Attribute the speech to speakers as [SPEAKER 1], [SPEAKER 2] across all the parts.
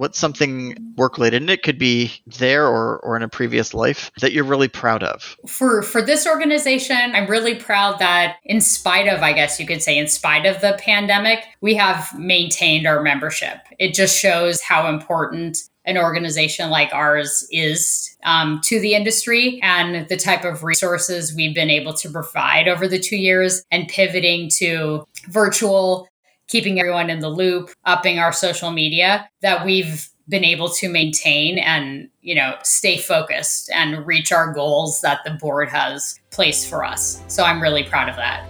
[SPEAKER 1] what's something work related, and it could be there or, or in a previous life that you're really proud of?
[SPEAKER 2] For for this organization, I'm really proud that in spite of, I guess you could say, in spite of the pandemic, we have maintained our membership. It just shows how important an organization like ours is um, to the industry and the type of resources we've been able to provide over the two years and pivoting to virtual keeping everyone in the loop, upping our social media that we've been able to maintain and, you know, stay focused and reach our goals that the board has placed for us. So I'm really proud of that.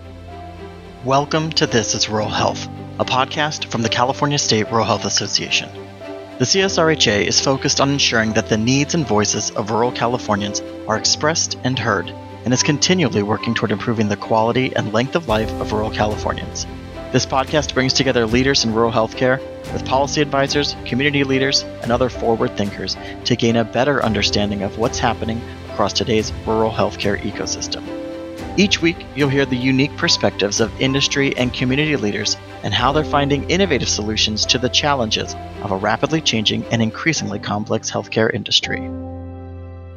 [SPEAKER 1] Welcome to This is Rural Health, a podcast from the California State Rural Health Association. The CSRHA is focused on ensuring that the needs and voices of rural Californians are expressed and heard, and is continually working toward improving the quality and length of life of rural Californians. This podcast brings together leaders in rural healthcare with policy advisors, community leaders, and other forward thinkers to gain a better understanding of what's happening across today's rural healthcare ecosystem. Each week, you'll hear the unique perspectives of industry and community leaders and how they're finding innovative solutions to the challenges of a rapidly changing and increasingly complex healthcare industry.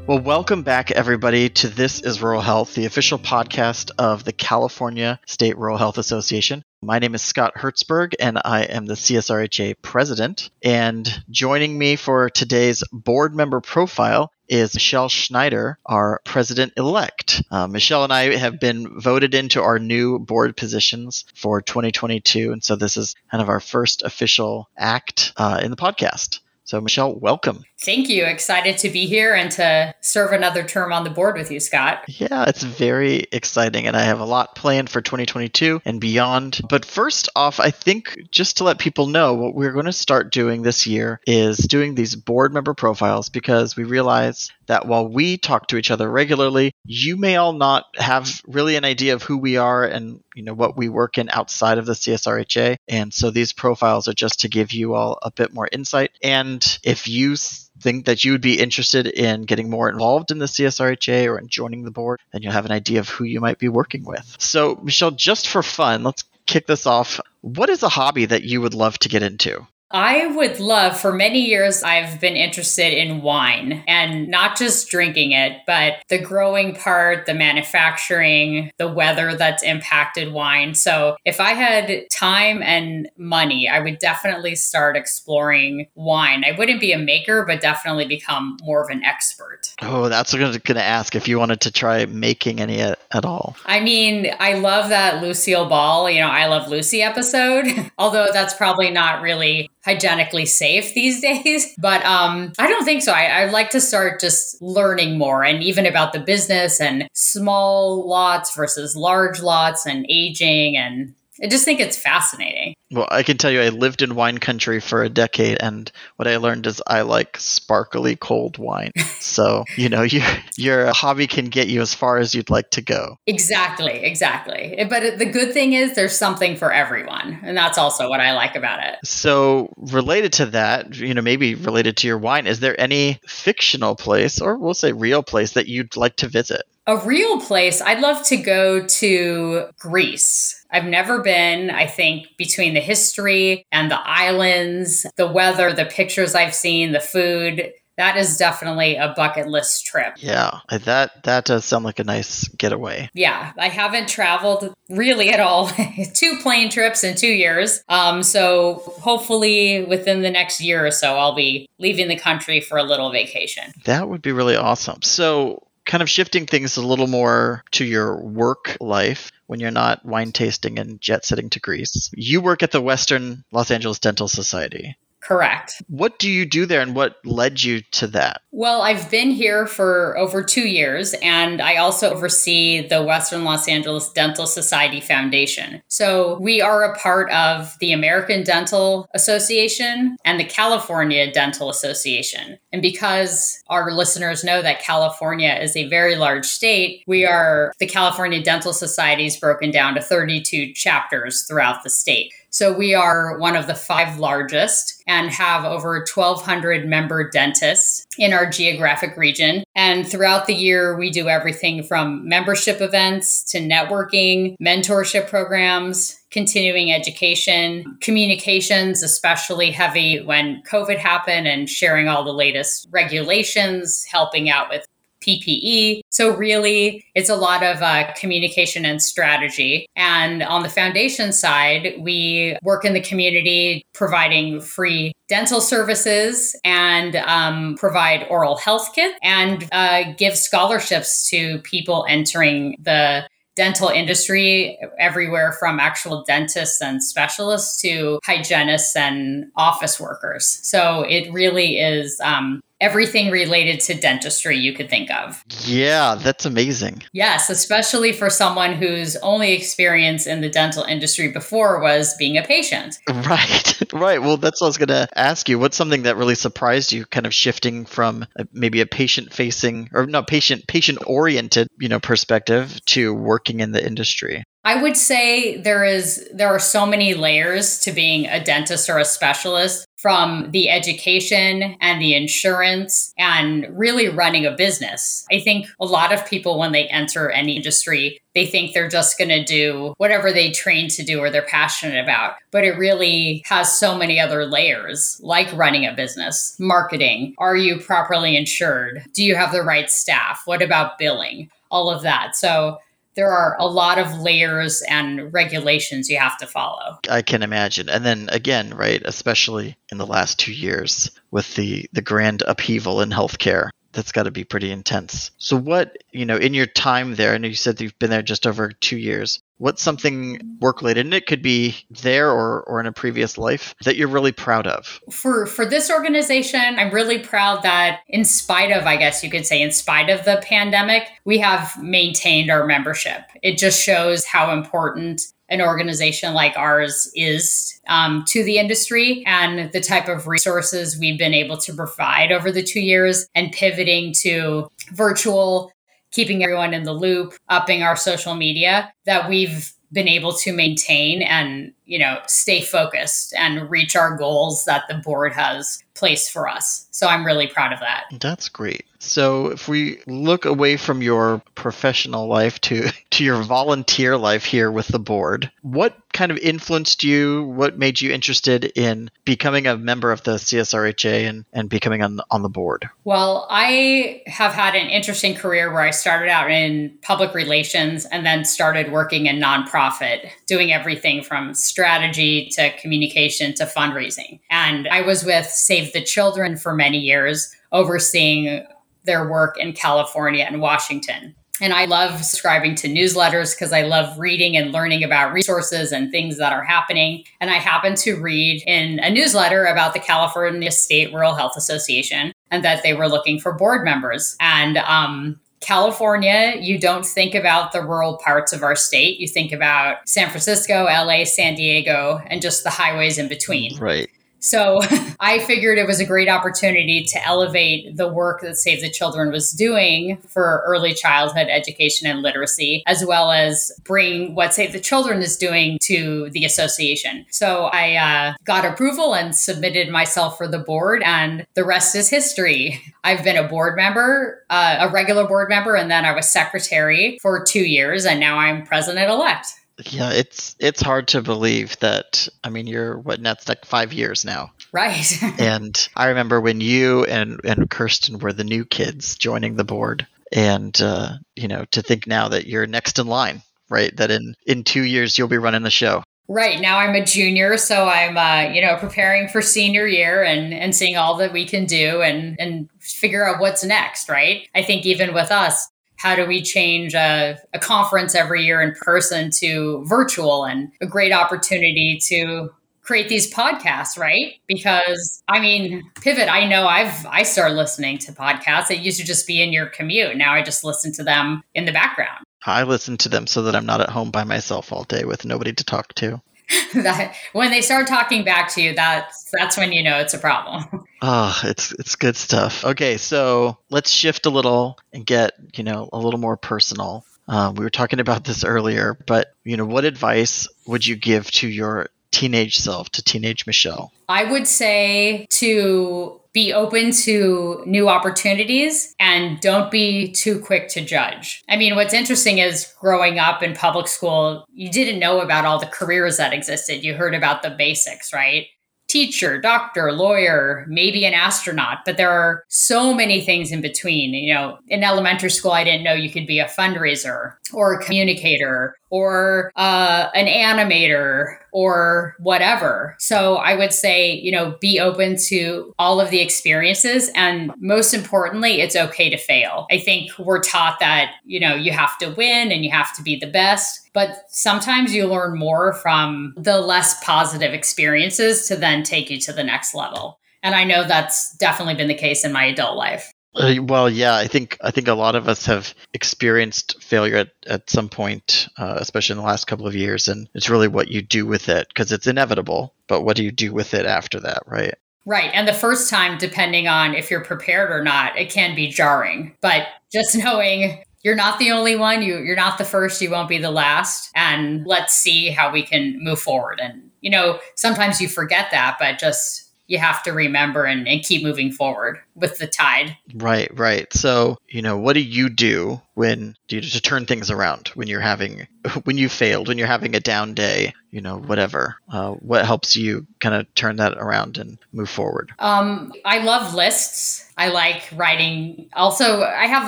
[SPEAKER 1] Well, welcome back, everybody, to This is Rural Health, the official podcast of the California State Rural Health Association. My name is Scott Hertzberg, and I am the CSRHA president. And joining me for today's board member profile is Michelle Schneider, our president elect. Uh, Michelle and I have been voted into our new board positions for 2022. And so this is kind of our first official act uh, in the podcast. So, Michelle, welcome.
[SPEAKER 2] Thank you. Excited to be here and to serve another term on the board with you, Scott.
[SPEAKER 1] Yeah, it's very exciting. And I have a lot planned for 2022 and beyond. But first off, I think just to let people know what we're going to start doing this year is doing these board member profiles because we realize that while we talk to each other regularly, you may all not have really an idea of who we are and you know what we work in outside of the CSRHA. And so these profiles are just to give you all a bit more insight. And if you think that you would be interested in getting more involved in the CSRHA or in joining the board, then you'll have an idea of who you might be working with. So, Michelle, just for fun, let's kick this off. What is a hobby that you would love to get into?
[SPEAKER 2] I would love, for many years, I've been interested in wine and not just drinking it, but the growing part, the manufacturing, the weather that's impacted wine. So if I had time and money, I would definitely start exploring wine. I wouldn't be a maker, but definitely become more of an expert.
[SPEAKER 1] Oh, that's what I was going to ask if you wanted to try making any at, at all.
[SPEAKER 2] I mean, I love that Lucille Ball, you know, I Love Lucy episode, although that's probably not really hygienically safe these days. But um, I don't think so. I, I'd like to start just learning more and even about the business and small lots versus large lots and aging and I just think it's fascinating.
[SPEAKER 1] Well, I can tell you, I lived in wine country for a decade, and what I learned is I like sparkly cold wine. so you know, your your hobby can get you as far as you'd like to go.
[SPEAKER 2] Exactly, exactly. But the good thing is there's something for everyone, and that's also what I like about it.
[SPEAKER 1] So related to that, you know, maybe related to your wine, is there any fictional place, or we'll say real place, that you'd like to visit?
[SPEAKER 2] A real place, I'd love to go to Greece. I've never been. I think between the history and the islands, the weather, the pictures I've seen, the food, that is definitely a bucket list trip.
[SPEAKER 1] Yeah, that that does sound like a nice getaway.
[SPEAKER 2] Yeah, I haven't traveled really at all. two plane trips in two years. Um, so hopefully within the next year or so, I'll be leaving the country for a little vacation.
[SPEAKER 1] That would be really awesome. So kind of shifting things a little more to your work life when you're not wine tasting and jet setting to Greece. You work at the Western Los Angeles Dental Society.
[SPEAKER 2] Correct.
[SPEAKER 1] What do you do there and what led you to that?
[SPEAKER 2] Well, I've been here for over two years and I also oversee the Western Los Angeles Dental Society Foundation. So we are a part of the American Dental Association and the California Dental Association. And because our listeners know that California is a very large state, we are the California Dental Society is broken down to 32 chapters throughout the state. So we are one of the five largest and have over 1,200 member dentists in our geographic region. And throughout the year, we do everything from membership events to networking, mentorship programs, continuing education, communications, especially heavy when COVID happened, and sharing all the latest regulations, helping out with PPE. So, really, it's a lot of uh, communication and strategy. And on the foundation side, we work in the community providing free dental services and um, provide oral health kits and uh, give scholarships to people entering the dental industry everywhere from actual dentists and specialists to hygienists and office workers. So it really is um, everything related to dentistry you could think of.
[SPEAKER 1] Yeah, that's amazing.
[SPEAKER 2] Yes, especially for someone whose only experience in the dental industry before was being a patient.
[SPEAKER 1] Right, right. Well, that's what I was going to ask you. What's something that really surprised you, kind of shifting from a, maybe a patient-facing or not patient patient-oriented, you know, perspective to working in the industry?
[SPEAKER 2] I would say there is there are so many layers to being a dentist or a specialist from the education and the insurance and really running a business. I think a lot of people, when they enter any industry, they think they're just going to do whatever they train to do or they're passionate about. But it really has so many other layers, like running a business, marketing. Are you properly insured? Do you have the right staff? What about billing? All of that. So there are a lot of layers and regulations you have to follow.
[SPEAKER 1] I can imagine. And then again, right, especially in the last 2 years with the the grand upheaval in healthcare that's got to be pretty intense. So, what, you know, in your time there, I know you said you've been there just over two years. What's something work related, and it could be there or, or in a previous life, that you're really proud of?
[SPEAKER 2] For for this organization, I'm really proud that, in spite of, I guess you could say, in spite of the pandemic, we have maintained our membership. It just shows how important an organization like ours is um, to the industry and the type of resources we've been able to provide over the two years and pivoting to virtual, keeping everyone in the loop, upping our social media that we've been able to maintain and you know stay focused and reach our goals that the board has placed for us so i'm really proud of that
[SPEAKER 1] that's great so if we look away from your professional life to to your volunteer life here with the board, what kind of influenced you? What made you interested in becoming a member of the CSRHA and, and becoming on, on the board?
[SPEAKER 2] Well, I have had an interesting career where I started out in public relations and then started working in nonprofit, doing everything from strategy to communication to fundraising. And I was with Save the Children for many years, overseeing their work in California and Washington. And I love subscribing to newsletters because I love reading and learning about resources and things that are happening. And I happened to read in a newsletter about the California State Rural Health Association and that they were looking for board members. And um, California, you don't think about the rural parts of our state. You think about San Francisco, LA, San Diego, and just the highways in between.
[SPEAKER 1] Right.
[SPEAKER 2] So I figured it was a great opportunity to elevate the work that Save the Children was doing for early childhood education and literacy, as well as bring what Save the Children is doing to the association. So I uh, got approval and submitted myself for the board, and the rest is history. I've been a board member, uh, a regular board member, and then I was secretary for two years, and now I'm president elect
[SPEAKER 1] yeah, it's it's hard to believe that. I mean, you're what? That's like five years now,
[SPEAKER 2] right?
[SPEAKER 1] and I remember when you and and Kirsten were the new kids joining the board, and uh, you know, to think now that you're next in line, right? That in in two years you'll be running the show.
[SPEAKER 2] Right now, I'm a junior, so I'm, uh, you know, preparing for senior year and and seeing all that we can do and and figure out what's next. Right? I think even with us, how do we change a, a, conference every year in person to virtual and a great opportunity to create these podcasts right? Because i mean pivot i know i've i started listening to podcasts. It used to just be in your commute. Now i just listen to them in the background.
[SPEAKER 1] I listen to them so that i'm not at home by myself all day with nobody to talk to
[SPEAKER 2] that when they start talking back to you, that's that's when you know it's a problem.
[SPEAKER 1] Oh, it's it's good stuff. Okay, so let's shift a little and get you know a little more personal. Uh, we were talking about this earlier, but you know, what advice would you give to your teenage self, to teenage Michelle?
[SPEAKER 2] I would say to be open to new opportunities and don't be too quick to judge. I mean, what's interesting is growing up in public school, you didn't know about all the careers that existed. You heard about the basics, right? teacher, doctor, lawyer, maybe an astronaut, but there are so many things in between. You know, in elementary school, I didn't know you could be a fundraiser or a communicator or uh, an animator or whatever. So I would say, you know, be open to all of the experiences. And most importantly, it's okay to fail. I think we're taught that, you know, you have to win and you have to be the best. But sometimes you learn more from the less positive experiences to then take you to the next level. And I know that's definitely been the case in my adult life.
[SPEAKER 1] Uh, well, yeah, I think I think a lot of us have experienced failure at, at some point, uh, especially in the last couple of years, and it's really what you do with it because it's inevitable. But what do you do with it after that, right?
[SPEAKER 2] Right. And the first time, depending on if you're prepared or not, it can be jarring. But just knowing you're not the only one, you you're not the first, you won't be the last, and let's see how we can move forward. And you know, sometimes you forget that, but just you have to remember and, and keep moving forward with the tide.
[SPEAKER 1] Right, right. So, you know, what do you do when do you, to turn things around when you're having when you failed, when you're having a down day, you know, whatever. Uh, what helps you kind of turn that around and move forward?
[SPEAKER 2] Um, I love lists. I like writing. Also, I have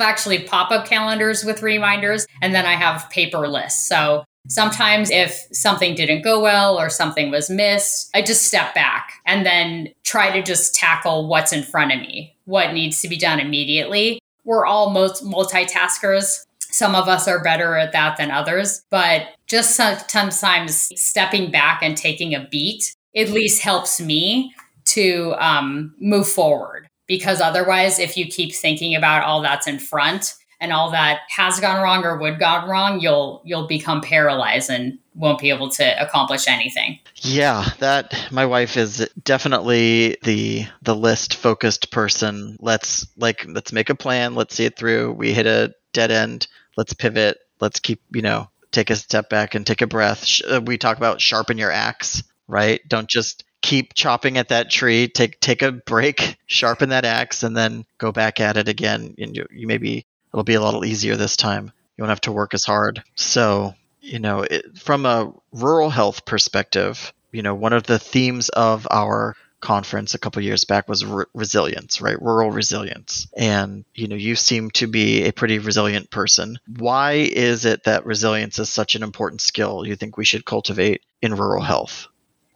[SPEAKER 2] actually pop up calendars with reminders, and then I have paper lists. So Sometimes, if something didn't go well or something was missed, I just step back and then try to just tackle what's in front of me, what needs to be done immediately. We're all most multitaskers. Some of us are better at that than others, but just sometimes stepping back and taking a beat at least helps me to um, move forward. Because otherwise, if you keep thinking about all that's in front, and all that has gone wrong or would gone wrong, you'll you'll become paralyzed and won't be able to accomplish anything.
[SPEAKER 1] Yeah, that my wife is definitely the the list focused person. Let's like let's make a plan, let's see it through. We hit a dead end, let's pivot, let's keep, you know, take a step back and take a breath. Uh, we talk about sharpen your axe, right? Don't just keep chopping at that tree. Take take a break, sharpen that axe, and then go back at it again. And you, you maybe it'll be a little easier this time. You won't have to work as hard. So, you know, it, from a rural health perspective, you know, one of the themes of our conference a couple years back was re- resilience, right? Rural resilience. And, you know, you seem to be a pretty resilient person. Why is it that resilience is such an important skill you think we should cultivate in rural health?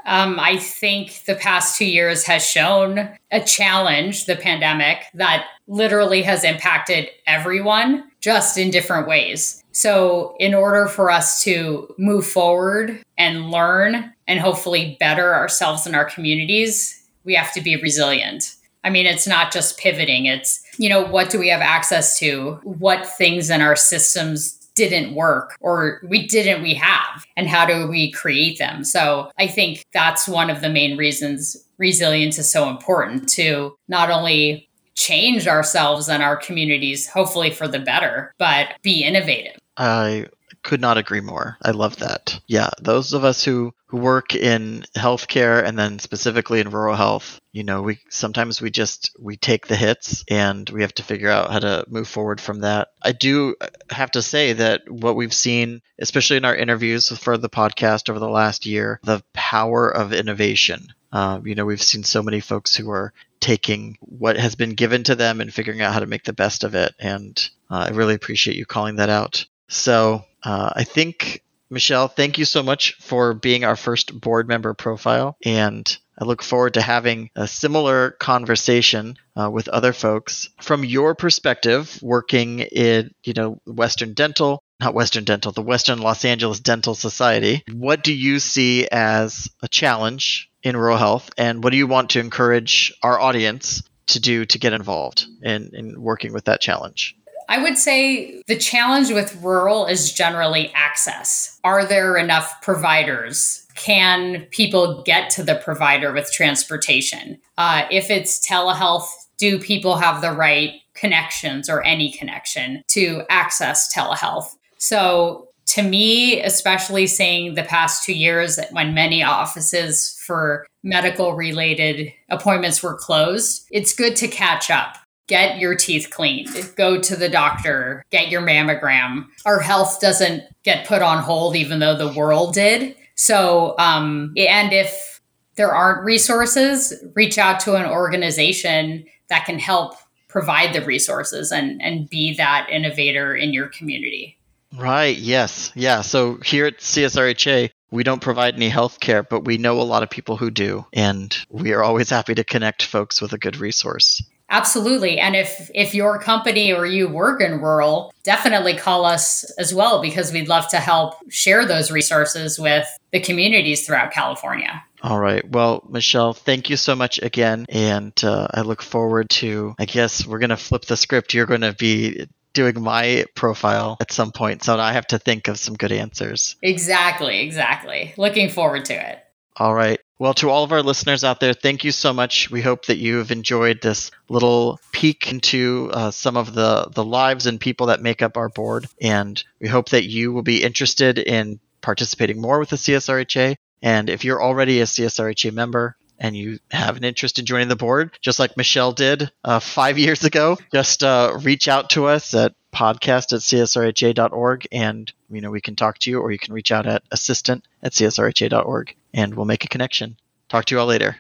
[SPEAKER 2] Um, I think the past two years has shown a challenge, the pandemic, that literally has impacted everyone just in different ways. So, in order for us to move forward and learn and hopefully better ourselves and our communities, we have to be resilient. I mean, it's not just pivoting, it's, you know, what do we have access to? What things in our systems didn't work or we didn't we have and how do we create them? So i think that's one of the main reasons resilience is so important to not only change ourselves and our communities hopefully for the better but be innovative.
[SPEAKER 1] I could not agree more i love that yeah those of us who who work in healthcare and then specifically in rural health, you know, we sometimes we just we take the hits and we have to figure out how to move forward from that. I do have to say that what we've seen, especially in our interviews for the podcast over the last year, the power of innovation. Uh, you know, we've seen so many folks who are taking what has been given to them and figuring out how to make the best of it. And uh, I really appreciate you calling that out. So uh, I think Michelle, thank you so much for being our first board member profile. And I look forward to having a similar conversation uh, with other folks from your perspective, working in, you know, Western Dental, not Western Dental, the Western Los Angeles Dental Society. What do you see as a challenge in rural health, and what do you want to encourage our audience to do to get involved in, in working with that challenge?
[SPEAKER 2] I would say the challenge with rural is generally access. Are there enough providers? Can people get to the provider with transportation? Uh, if it's telehealth, do people have the right connections or any connection to access telehealth? So, to me, especially seeing the past two years when many offices for medical related appointments were closed, it's good to catch up. Get your teeth cleaned, go to the doctor, get your mammogram. Our health doesn't get put on hold, even though the world did. So, um, and if there aren't resources, reach out to an organization that can help provide the resources and, and be that innovator in your community.
[SPEAKER 1] Right. Yes. Yeah. So here at CSRHA, we don't provide any health care, but we know a lot of people who do. And we are always happy to connect folks with a good resource.
[SPEAKER 2] Absolutely. And if if your company or you work in rural, definitely call us as well because we'd love to help share those resources with the communities throughout California.
[SPEAKER 1] All right. Well, Michelle, thank you so much again. And uh, I look forward to, I guess we're going to flip the script. You're going to be doing my profile at some point. So I have to think of some good answers.
[SPEAKER 2] Exactly. Exactly. Looking forward to it.
[SPEAKER 1] All right. Well, to all of our listeners out there, thank you so much. We hope that you have enjoyed this little peek into uh, some of the, the lives and people that make up our board. And we hope that you will be interested in participating more with the CSRHA. And if you're already a CSRHA member, and you have an interest in joining the board, just like Michelle did uh, five years ago, just uh, reach out to us at podcast at csrha.org and you know we can talk to you or you can reach out at assistant at csrha.org and we'll make a connection. Talk to you all later.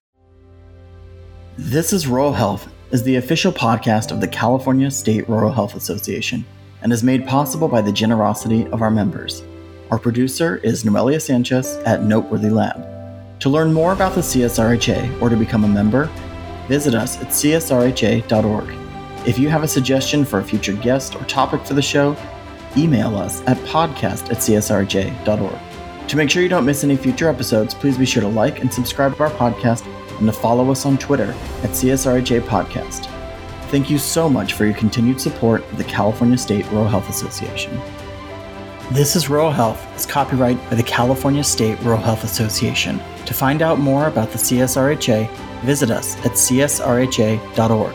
[SPEAKER 1] This is Rural Health is the official podcast of the California State Rural Health Association and is made possible by the generosity of our members. Our producer is Noelia Sanchez at Noteworthy Lab. To learn more about the CSRHA or to become a member, visit us at csrha.org. If you have a suggestion for a future guest or topic for the show, email us at podcast at csrha.org. To make sure you don't miss any future episodes, please be sure to like and subscribe to our podcast and to follow us on Twitter at CSRHA Podcast. Thank you so much for your continued support of the California State Rural Health Association. This is Rural Health is copyright by the California State Rural Health Association. To find out more about the CSRHA, visit us at csrha.org.